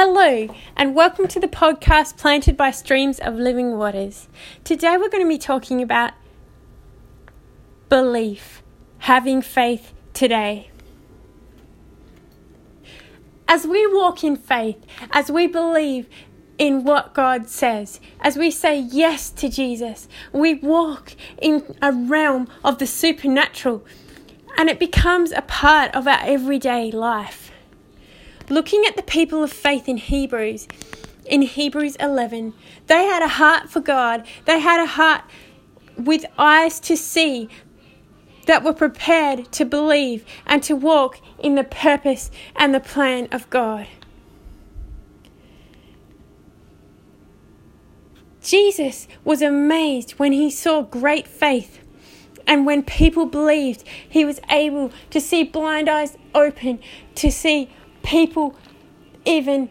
Hello, and welcome to the podcast Planted by Streams of Living Waters. Today we're going to be talking about belief, having faith today. As we walk in faith, as we believe in what God says, as we say yes to Jesus, we walk in a realm of the supernatural and it becomes a part of our everyday life. Looking at the people of faith in Hebrews, in Hebrews 11, they had a heart for God. They had a heart with eyes to see that were prepared to believe and to walk in the purpose and the plan of God. Jesus was amazed when he saw great faith and when people believed, he was able to see blind eyes open, to see people even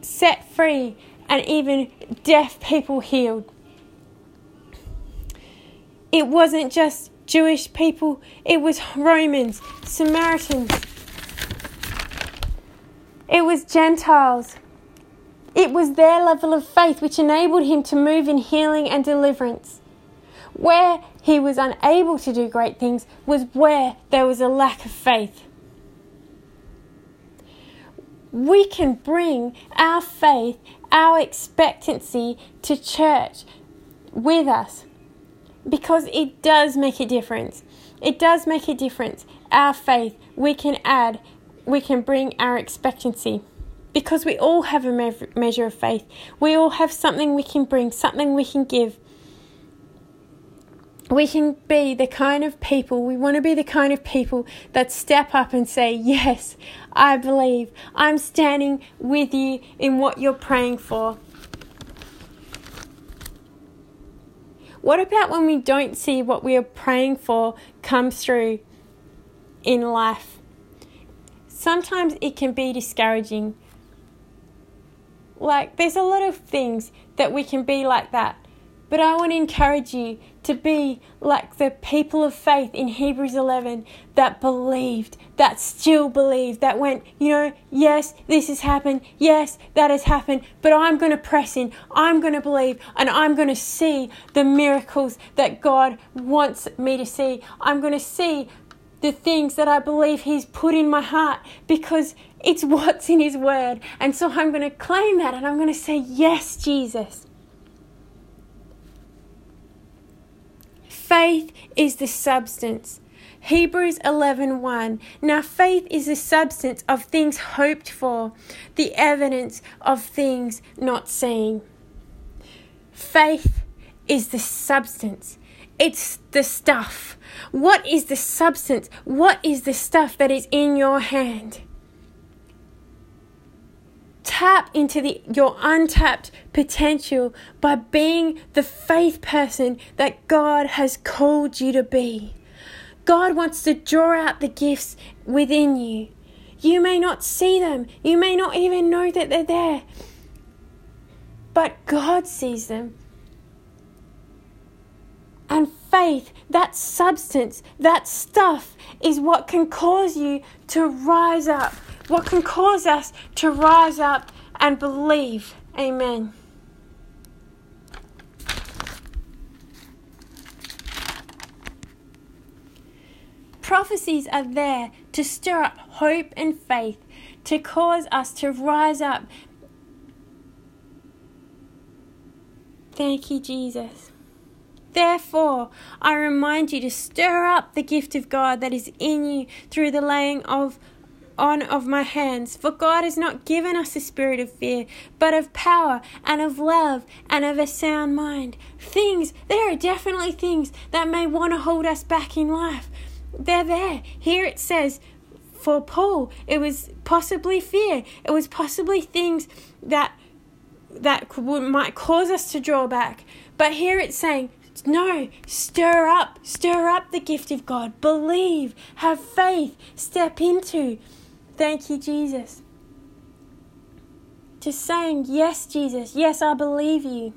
set free, and even deaf people healed. It wasn't just Jewish people, it was Romans, Samaritans, it was Gentiles. It was their level of faith which enabled him to move in healing and deliverance. Where he was unable to do great things was where there was a lack of faith. We can bring our faith, our expectancy to church with us because it does make a difference. It does make a difference. Our faith, we can add, we can bring our expectancy because we all have a measure of faith. We all have something we can bring, something we can give we can be the kind of people, we want to be the kind of people that step up and say, Yes, I believe. I'm standing with you in what you're praying for. What about when we don't see what we are praying for come through in life? Sometimes it can be discouraging. Like, there's a lot of things that we can be like that but I want to encourage you to be like the people of faith in Hebrews 11 that believed, that still believed, that went, you know, yes, this has happened, yes, that has happened, but I'm going to press in, I'm going to believe, and I'm going to see the miracles that God wants me to see. I'm going to see the things that I believe He's put in my heart because it's what's in His Word. And so I'm going to claim that and I'm going to say, Yes, Jesus. Faith is the substance. Hebrews 11:1 Now faith is the substance of things hoped for, the evidence of things not seen. Faith is the substance. It's the stuff. What is the substance? What is the stuff that is in your hand? Tap into the, your untapped potential by being the faith person that God has called you to be. God wants to draw out the gifts within you. You may not see them, you may not even know that they're there, but God sees them. And faith, that substance, that stuff, is what can cause you to rise up what can cause us to rise up and believe. Amen. Prophecies are there to stir up hope and faith, to cause us to rise up. Thank you, Jesus. Therefore, I remind you to stir up the gift of God that is in you through the laying of on of my hands. For God has not given us a spirit of fear, but of power and of love and of a sound mind. Things, there are definitely things that may want to hold us back in life. They're there. Here it says, for Paul, it was possibly fear. It was possibly things that that might cause us to draw back. But here it's saying, no, stir up, stir up the gift of God. Believe, have faith, step into. Thank you, Jesus. Just saying, Yes, Jesus, yes, I believe you.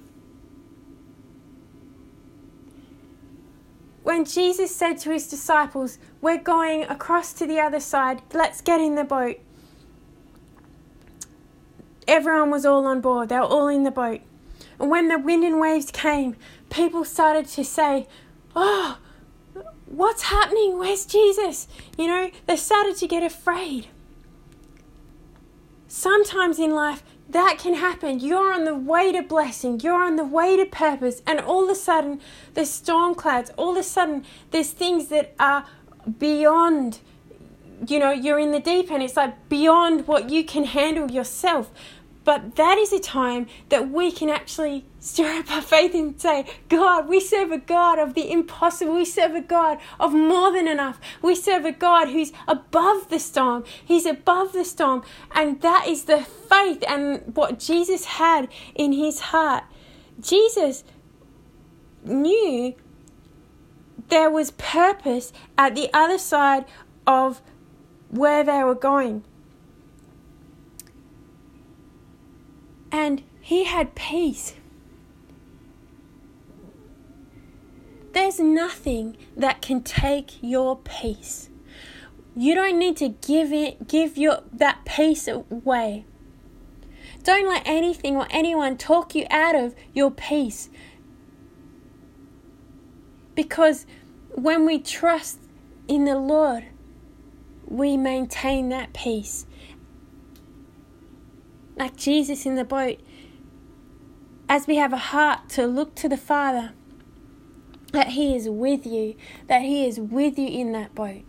When Jesus said to his disciples, We're going across to the other side, let's get in the boat. everyone was all on board, they were all in the boat. And when the wind and waves came, people started to say, Oh, what's happening? Where's Jesus? You know, they started to get afraid. Sometimes in life, that can happen. You're on the way to blessing, you're on the way to purpose, and all of a sudden, there's storm clouds. All of a sudden, there's things that are beyond you know, you're in the deep and It's like beyond what you can handle yourself. But that is a time that we can actually stir up our faith and say, God, we serve a God of the impossible. We serve a God of more than enough. We serve a God who's above the storm. He's above the storm. And that is the faith and what Jesus had in his heart. Jesus knew there was purpose at the other side of where they were going. And he had peace. There's nothing that can take your peace. You don't need to give it give your that peace away. Don't let anything or anyone talk you out of your peace. Because when we trust in the Lord, we maintain that peace. Like Jesus in the boat, as we have a heart to look to the Father, that He is with you, that He is with you in that boat.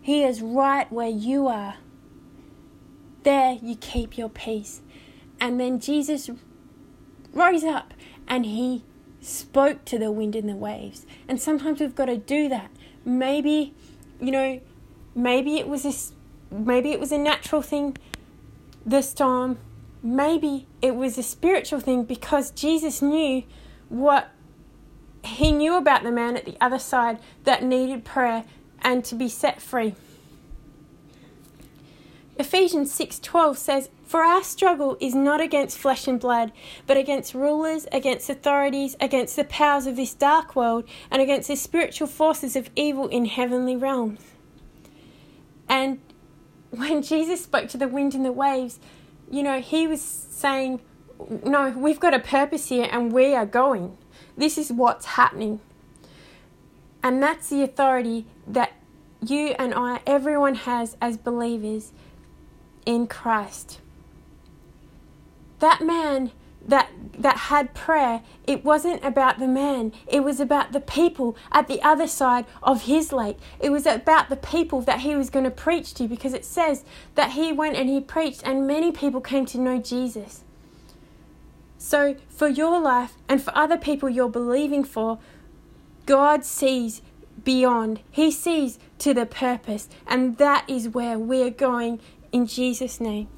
He is right where you are. There you keep your peace. And then Jesus rose up and He spoke to the wind and the waves. And sometimes we've got to do that. Maybe, you know, Maybe it was a, maybe it was a natural thing this time. Maybe it was a spiritual thing because Jesus knew what he knew about the man at the other side that needed prayer and to be set free. Ephesians 6:12 says, "For our struggle is not against flesh and blood, but against rulers, against authorities, against the powers of this dark world, and against the spiritual forces of evil in heavenly realms." And when Jesus spoke to the wind and the waves, you know, he was saying, No, we've got a purpose here and we are going. This is what's happening. And that's the authority that you and I, everyone has as believers in Christ. That man that that had prayer, it wasn't about the man. It was about the people at the other side of his lake. It was about the people that he was going to preach to because it says that he went and he preached and many people came to know Jesus. So, for your life and for other people you're believing for, God sees beyond. He sees to the purpose, and that is where we're going in Jesus' name.